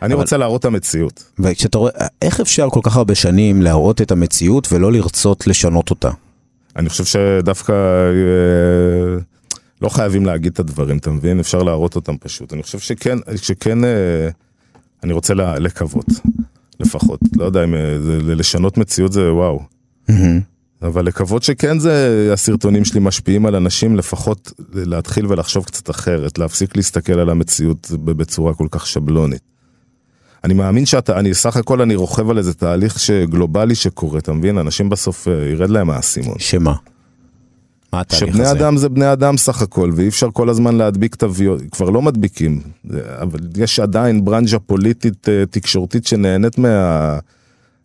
אני אבל- רוצה להראות את המציאות. וכשאתה רואה, איך אפשר כל כך הרבה שנים להראות את המציאות ולא לרצות לשנות אותה? אני חושב שדווקא אה, לא חייבים להגיד את הדברים, אתה מבין? אפשר להראות אותם פשוט. אני חושב שכן, שכן, אה, אני רוצה לקוות, לפחות. לא יודע אם אה, לשנות מציאות זה וואו. אבל לקוות שכן זה, הסרטונים שלי משפיעים על אנשים, לפחות להתחיל ולחשוב קצת אחרת, להפסיק להסתכל על המציאות בצורה כל כך שבלונית. אני מאמין שאתה, אני סך הכל אני רוכב על איזה תהליך שגלובלי שקורה, אתה מבין? אנשים בסוף אה, ירד להם האסימון. שמה? מה התהליך שבני הזה? אדם זה בני אדם סך הכל, ואי אפשר כל הזמן להדביק תוויות, כבר לא מדביקים, אבל יש עדיין ברנז'ה פוליטית אה, תקשורתית שנהנית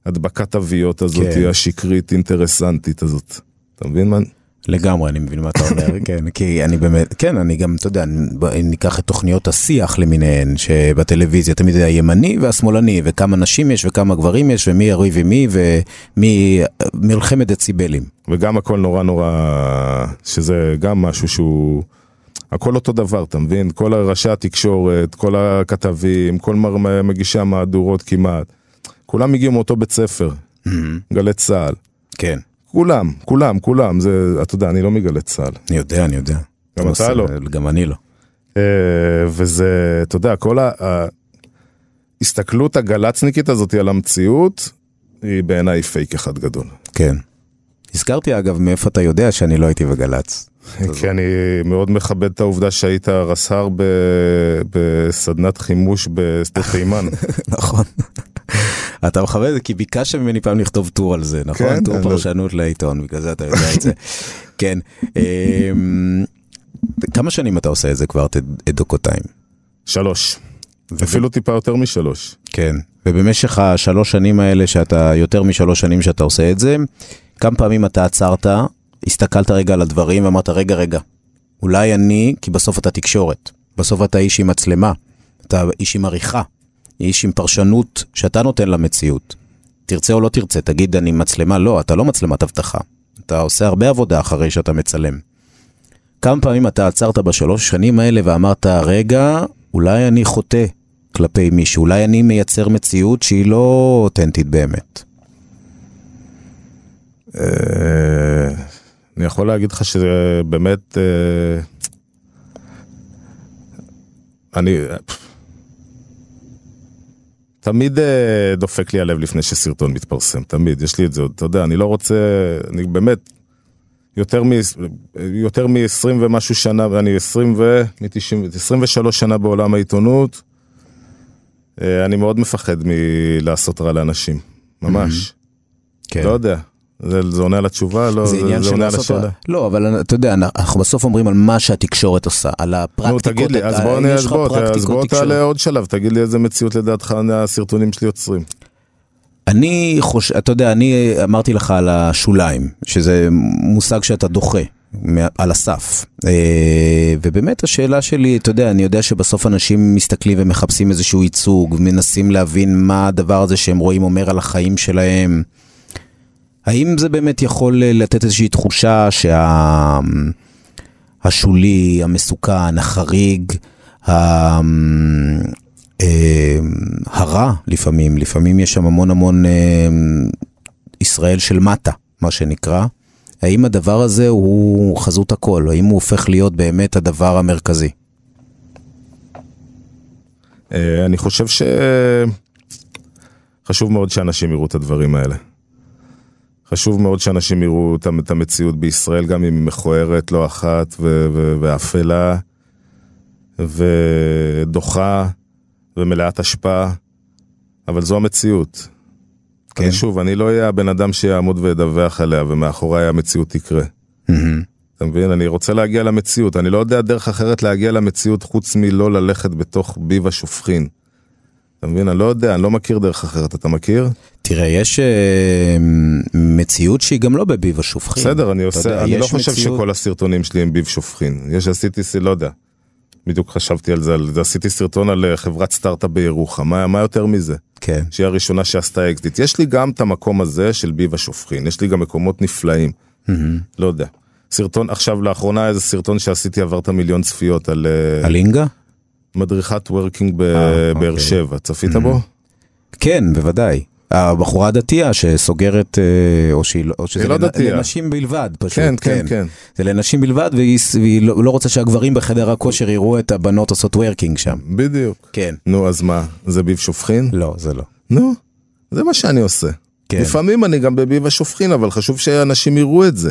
מההדבקת תוויות הזאת, כן. השקרית, אינטרסנטית הזאת. אתה מבין מה? לגמרי, אני מבין מה אתה אומר, <laughs> כן, כי אני באמת, כן, אני גם, אתה יודע, אם ניקח את תוכניות השיח למיניהן, שבטלוויזיה תמיד זה הימני והשמאלני, וכמה נשים יש וכמה גברים יש, ומי יריב עם מי, ומי מלחמת דציבלים. וגם הכל נורא נורא, שזה גם משהו שהוא, הכל אותו דבר, אתה מבין? כל ראשי התקשורת, כל הכתבים, כל מגישי המהדורות כמעט, כולם הגיעו מאותו בית ספר, גלי צה"ל. כן, כולם, כולם, כולם, זה, אתה יודע, אני לא מגלי צה"ל. אני יודע, אני יודע. גם אתה לא. גם אני לא. אה, וזה, אתה יודע, כל ההסתכלות הגל"צניקית הזאת על המציאות, היא בעיניי פייק אחד גדול. כן. הזכרתי אגב מאיפה אתה יודע שאני לא הייתי בגל"צ. <laughs> כי אני מאוד מכבד את העובדה שהיית רס"ר בסדנת חימוש בשדה תימן. <laughs> נכון. אתה מכבד את זה כי ביקשת ממני פעם לכתוב טור על זה, נכון? כן, טור אני לא- פרשנות לעיתון, בגלל זה אתה יודע את זה. <laughs> כן. אמ, כמה שנים אתה עושה את זה כבר, את דוקותיים? שלוש. אפילו טיפה יותר משלוש. כן. ובמשך השלוש שנים האלה, שאתה, יותר משלוש שנים שאתה עושה את זה, כמה פעמים אתה עצרת, הסתכלת רגע על הדברים ואמרת, רגע, רגע, אולי אני, כי בסוף אתה תקשורת. בסוף אתה איש עם מצלמה, אתה איש עם עריכה, איש עם פרשנות שאתה נותן למציאות. תרצה או לא תרצה, תגיד אני מצלמה, לא, אתה לא מצלמת אבטחה. אתה עושה הרבה עבודה אחרי שאתה מצלם. כמה פעמים אתה עצרת בשלוש שנים האלה ואמרת, רגע, אולי אני חוטא כלפי מישהו, אולי אני מייצר מציאות שהיא לא אותנטית באמת. אה, אני יכול להגיד לך שזה באמת... אה, אני... תמיד אה, דופק לי הלב לפני שסרטון מתפרסם, תמיד, יש לי את זה עוד, אתה יודע, אני לא רוצה, אני באמת, יותר מ... יותר מ-20 ומשהו שנה, אני 20 ו... מ-90, 23 שנה בעולם העיתונות, אה, אני מאוד מפחד מלעשות רע לאנשים, ממש. כן. לא יודע, זה, זה עונה על התשובה? לא, זה עניין של עונה על לעשות... השאלה. לא, אבל אתה יודע, אנחנו בסוף אומרים על מה שהתקשורת עושה, על נו, הפרקטיקות. תגיד לי, אז בוא, אז בוא, אז בוא. תעלה עוד שלב, תגיד לי איזה מציאות לדעתך הסרטונים שלי יוצרים. אני חושב, אתה יודע, אני אמרתי לך על השוליים, שזה מושג שאתה דוחה. על הסף. אה, ובאמת השאלה שלי, אתה יודע, אני יודע שבסוף אנשים מסתכלים ומחפשים איזשהו ייצוג, מנסים להבין מה הדבר הזה שהם רואים אומר על החיים שלהם. האם זה באמת יכול אה, לתת איזושהי תחושה שהשולי, המסוכן, החריג, ה- אה, הרע לפעמים, לפעמים יש שם המון המון אה, ישראל של מטה, מה שנקרא. האם הדבר הזה הוא חזות הכל? האם הוא הופך להיות באמת הדבר המרכזי? אני חושב ש... חשוב מאוד שאנשים יראו את הדברים האלה. חשוב מאוד שאנשים יראו את, המציאות בישראל, גם אם היא מכוערת לא אחת ו- ו- ואפלה ודוחה ומלאת השפעה, אבל זו המציאות. כן. כן. שוב, אני לא אהיה הבן אדם שיעמוד וידווח עליה ומאחוריי המציאות תקרה. אתה מבין? אני רוצה להגיע למציאות, אני לא יודע דרך אחרת להגיע למציאות חוץ מלא ללכת בתוך ביב השופכין. אתה מבין? אני לא יודע, אני לא מכיר דרך אחרת, אתה מכיר? תראה, יש אה, מציאות שהיא גם לא בביב השופכין. בסדר, אני אתה יודע, עושה, אני לא חושב מציאות- שכל הסרטונים שלי הם ביב שופכין. יש, עשיתי, לא יודע. בדיוק חשבתי על זה, על זה, עשיתי סרטון על אה, חברת סטארט-אפ בירוחם, מה, מה יותר מזה? כן. שהיא הראשונה שעשתה אקזיט. יש לי גם את המקום הזה של ביב השופכין, יש לי גם מקומות נפלאים. לא יודע. סרטון, עכשיו לאחרונה איזה סרטון שעשיתי עבר את המיליון צפיות על אה, הלינגה? מדריכת וורקינג אה, בבאר אוקיי. שבע, צפית בו? כן, בוודאי. הבחורה הדתייה שסוגרת, אה, או שהיא לא, או שזה לא לנ-. לנשים בלבד, פשוט. כן, כן, כן. זה לנשים בלבד, והיא, והיא לא, לא רוצה שהגברים בחדר הכושר יראו את הבנות עושות וורקינג שם. בדיוק. כן. נו, אז מה, זה ביב שופכין? לא, זה לא. נו, זה מה שאני עושה. כן. לפעמים אני גם בביב השופכין, אבל חשוב שאנשים יראו את זה.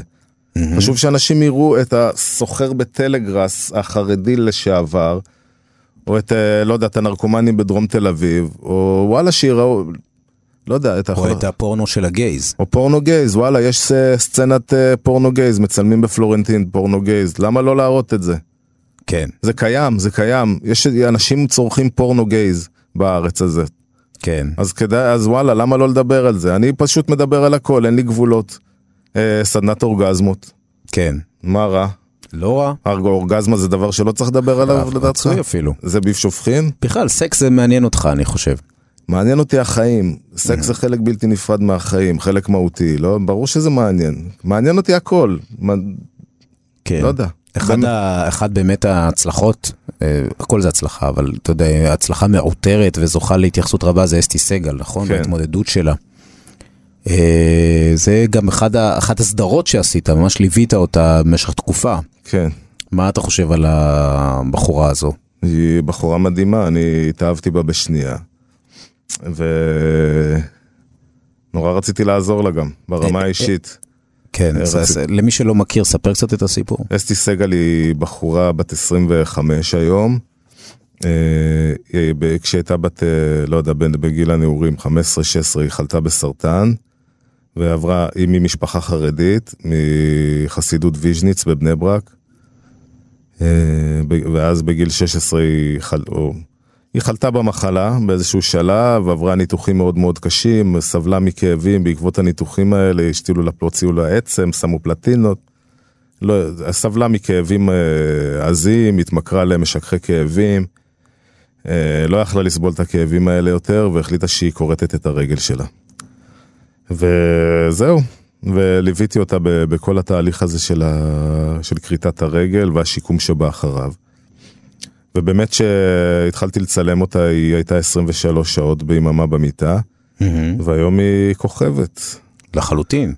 חשוב שאנשים יראו את הסוחר בטלגראס החרדי לשעבר, או את, אה, לא יודע, את הנרקומנים בדרום תל אביב, או וואלה שיראו, לא יודע, את או את הפורנו של הגייז. או פורנו גייז, וואלה, יש אה, סצנת אה, פורנו גייז, מצלמים בפלורנטין פורנו גייז, למה לא להראות את זה? כן, זה קיים, זה קיים, יש אנשים צורכים פורנו גייז בארץ הזאת. כן. אז כדאי, אז וואלה, למה לא לדבר על זה? אני פשוט מדבר על הכל, אין לי גבולות. אה, סדנת אורגזמות, כן. מה רע? לא רע. אורגזמה זה דבר שלא צריך לדבר עליו לדעתך? אפילו. זה ביב שופכין? בכלל, סקס זה מעניין אותך, אני חושב. מעניין אותי החיים. סקס זה חלק בלתי נפרד מהחיים, חלק מהותי, לא? ברור שזה מעניין. מעניין אותי הכל. כן. לא יודע. אחד, באמת. ה, אחד באמת ההצלחות, אה, הכל זה הצלחה, אבל אתה יודע, הצלחה מעוטרת וזוכה להתייחסות רבה זה אסתי סגל, נכון? כן. בהתמודדות שלה. אה, זה גם אחד אחת הסדרות שעשית, ממש ליווית אותה במשך תקופה. כן. מה אתה חושב על הבחורה הזו? היא בחורה מדהימה, אני התאהבתי בה בשנייה. ונורא רציתי לעזור לה גם, ברמה אה, האישית. כן, אה, למי שלא מכיר, ספר קצת את הסיפור. אסתי סגל היא בחורה בת 25 היום. אה, היא ב- כשהיא הייתה בת, אה, לא יודע, בגיל הנעורים, 15-16, היא חלתה בסרטן. ועברה, היא ממשפחה חרדית, מחסידות ויז'ניץ בבני ברק. אה, ואז בגיל 16 היא, חל, או, היא חלתה במחלה באיזשהו שלב, עברה ניתוחים מאוד מאוד קשים, סבלה מכאבים בעקבות הניתוחים האלה, השתילו לה, הוציאו לה עצם, שמו פלטינות. לא, סבלה מכאבים אה, עזים, התמכרה למשככי כאבים. אה, לא יכלה לסבול את הכאבים האלה יותר, והחליטה שהיא כורתת את הרגל שלה. וזהו, וליוויתי אותה בכל התהליך הזה של, ה... של כריתת הרגל והשיקום שבא אחריו. ובאמת שהתחלתי לצלם אותה, היא הייתה 23 שעות ביממה במיטה, והיום היא כוכבת. לחלוטין.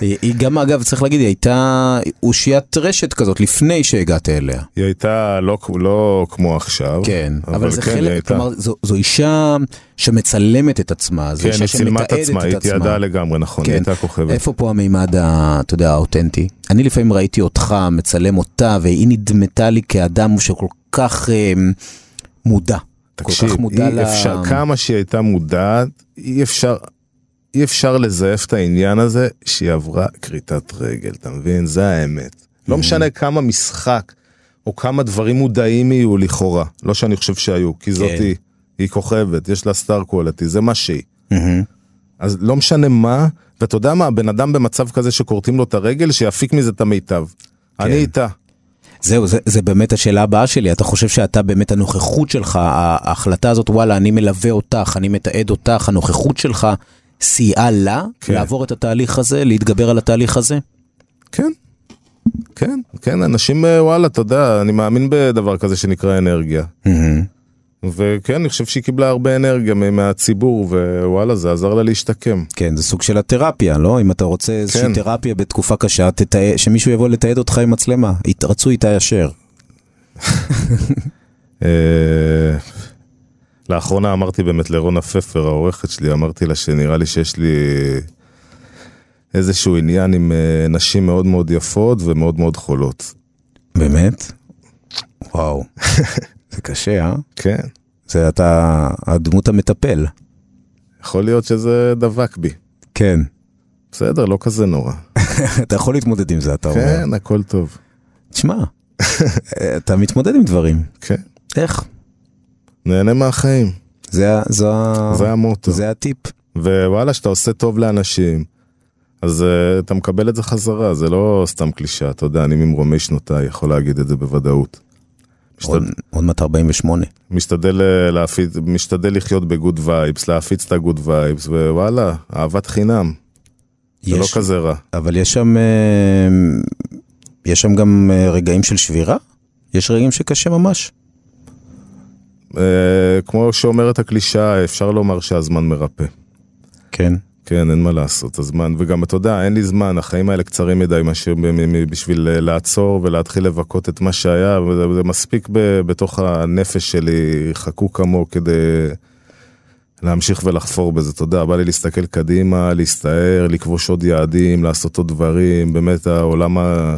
היא, היא גם, אגב, צריך להגיד, היא הייתה אושיית רשת כזאת לפני שהגעת אליה. היא הייתה לא, לא כמו עכשיו. כן, אבל זה כן, היא חלק, הייתה- כלומר, זו, זו אישה שמצלמת את עצמה, זו כן, אישה היא צילמה את שמתעדת עצמה, היא את עצמה. תיעדה לגמרי, נכון, היא כן. הייתה כוכבת. איפה פה המימד, אתה יודע, האותנטי? אני לפעמים ראיתי אותך מצלם אותה, והיא נדמתה לי כאדם שכל כך אה, מודע. תקשיב, כל כך מודע אי ל... אפשר, כמה שהיא הייתה מודעת, אי אפשר, אי אפשר לזייף את העניין הזה שהיא עברה כריתת רגל, אתה מבין? זה האמת. לא משנה כמה משחק או כמה דברים מודעים יהיו לכאורה, לא שאני חושב שהיו, כי זאת כן. היא, היא כוכבת, יש לה סטאר קוולטי, זה מה שהיא. אז לא משנה מה, ואתה יודע מה, הבן אדם במצב כזה שכורתים לו את הרגל, שיפיק מזה את המיטב. כן. אני איתה. זהו, זה, זה באמת השאלה הבאה שלי. אתה חושב שאתה באמת הנוכחות שלך, ההחלטה הזאת, וואלה, אני מלווה אותך, אני מתעד אותך, הנוכחות שלך סייעה לה כן. לעבור את התהליך הזה, להתגבר על התהליך הזה? כן. כן, כן, אנשים, אה, וואלה, אתה יודע, אני מאמין בדבר כזה שנקרא אנרגיה. וכן, אני חושב שהיא קיבלה הרבה אנרגיה מהציבור, ווואלה, זה עזר לה להשתקם. כן, זה סוג של התרפיה, לא? אם אתה רוצה איזושהי כן. תרפיה בתקופה קשה, תתעד, שמישהו יבוא לתעד אותך עם מצלמה. ית- רצוי איתה ישר. <laughs> לאחרונה אמרתי באמת לרונה פפר, העורכת שלי, אמרתי לה שנראה לי שיש לי... איזשהו עניין עם אה, נשים מאוד מאוד יפות ומאוד מאוד חולות. באמת? וואו, <laughs> זה קשה, אה? כן, זה אתה הדמות המטפל. יכול להיות שזה דבק בי. כן. בסדר, לא כזה נורא. <laughs> אתה יכול להתמודד עם זה, אתה אומר. כן, הכל טוב. תשמע, <laughs> אתה מתמודד עם דברים. כן, איך? נהנה מהחיים, זה, ה- זו, ה- זה המוטו. זה הטיפ. ווואלה, שאתה עושה טוב לאנשים, אז אה, אתה מקבל את זה חזרה, זה לא סתם קלישאה, אתה יודע, אני ממרומי שנותיי יכול להגיד את זה בוודאות. עוד, משתד... עוד מעט 48. משתדל, אה, להפיץ, משתדל לחיות ב good vibes, להפיץ את ה good vibes, ווואלה, אהבת חינם, זה לא יש, כזה רע. אבל יש שם, אה, יש שם גם רגעים של שבירה? יש רגעים שקשה ממש. Uh, כמו שאומרת הקלישאה, אפשר לומר שהזמן מרפא. כן. כן, אין מה לעשות, הזמן, וגם אתה יודע, אין לי זמן, החיים האלה קצרים מדי מאשר בשביל אה, לעצור ולהתחיל לבכות את מה שהיה, וזה זה מספיק ב- בתוך הנפש שלי, חקוק עמוק כדי להמשיך ולחפור בזה, אתה יודע, בא לי להסתכל קדימה, להסתער, לכבוש עוד יעדים, לעשות עוד דברים, באמת העולם ה...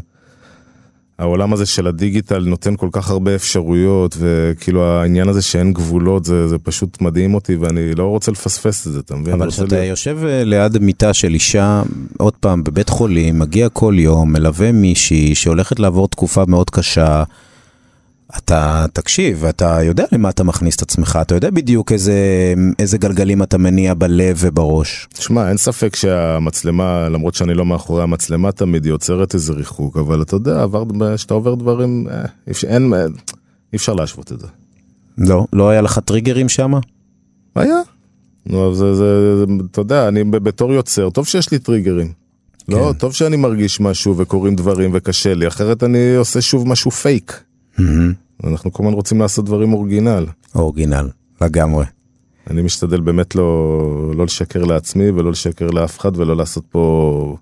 העולם הזה של הדיגיטל נותן כל כך הרבה אפשרויות, וכאילו העניין הזה שאין גבולות, זה, זה פשוט מדהים אותי, ואני לא רוצה לפספס את זה, אתה מבין? אבל כשאתה להיות- יושב אה, ליד מיטה של אישה, עוד פעם, בבית חולים, מגיע כל יום, מלווה מישהי שהולכת לעבור תקופה מאוד קשה, אתה תקשיב, אתה יודע למה אתה מכניס את עצמך, אתה יודע בדיוק איזה, איזה גלגלים אתה מניע בלב ובראש. תשמע, אין ספק שהמצלמה, למרות שאני לא מאחורי המצלמה תמיד, היא יוצרת איזה ריחוק, אבל אתה יודע, כשאתה עובר דברים, אה, אין, אה, אי אפשר להשוות את זה. לא, לא היה לך טריגרים שם? היה. נו, זה, זה, אתה יודע, אני בתור יוצר, טוב שיש לי טריגרים. לא, כן. טוב שאני מרגיש משהו וקורים דברים וקשה לי, אחרת אני עושה שוב משהו פייק. אנחנו כל הזמן רוצים לעשות דברים אורגינל. אורגינל, לגמרי. אני משתדל באמת לא, לא לשקר לעצמי ולא לשקר לאף אחד ולא לעשות פה...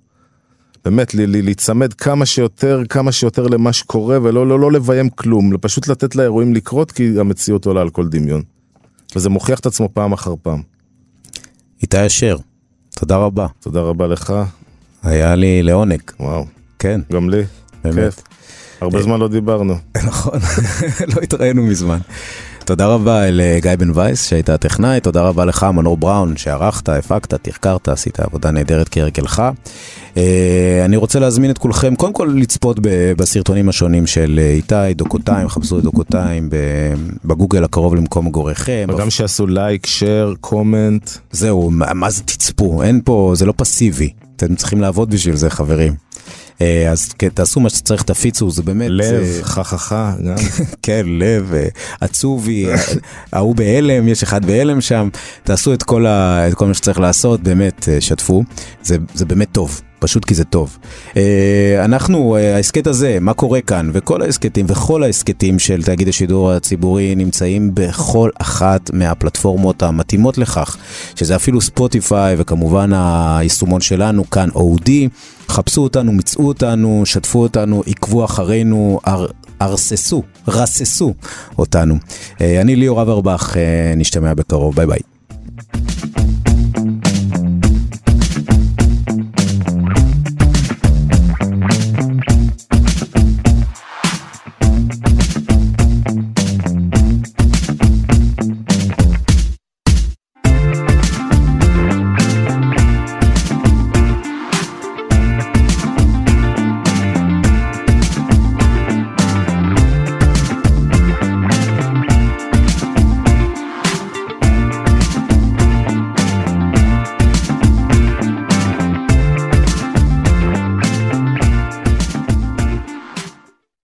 באמת, לי, לי, להיצמד כמה שיותר, כמה שיותר למה שקורה ולא לא, לא לביים כלום, פשוט לתת לאירועים לקרות כי המציאות עולה על כל דמיון. וזה מוכיח את עצמו פעם אחר פעם. איתי אשר, תודה רבה. תודה רבה לך, היה לי לעונג, וואו, כן, גם לי, באמת. כיף. הרבה זמן לא דיברנו. <laughs> נכון, <laughs> לא התראינו מזמן. תודה רבה לגיא בן וייס שהיית הטכנאי, תודה רבה לך מנור בראון שערכת, הפקת, תחקרת, עשית עבודה נהדרת כהרגלך. אה, אני רוצה להזמין את כולכם קודם כל לצפות בסרטונים השונים של אה, איתי, דוקותיים, חפשו את דוקותיים בגוגל הקרוב למקום מגוריכם. וגם שיעשו לייק, שייר, קומנט. זהו, מה זה תצפו? אין פה, זה לא פסיבי. אתם צריכים לעבוד בשביל זה, חברים. אה, אז כן, תעשו מה שצריך, תפיצו, זה באמת... לב, אה, חככה, גם. כן, לב, אה, עצובי, ההוא בהלם, יש אחד בהלם שם. תעשו את כל, מה שצריך לעשות, באמת, שתפו. זה באמת טוב, פשוט כי זה טוב. אה, אנחנו, אה, ההסכת הזה, מה קורה כאן, וכל ההסכתים וכל ההסכתים של תאגיד השידור הציבורי נמצאים בכל אחת מהפלטפורמות המתאימות לכך, שזה אפילו ספוטיפיי וכמובן היישומון שלנו כאן, אודי. חפשו אותנו, מצאו אותנו, שתפו אותנו, עקבו אחרינו, אר, ארססו, רססו אותנו. אה, אני ליאור אברבך, נשתמע בקרוב, ביי ביי.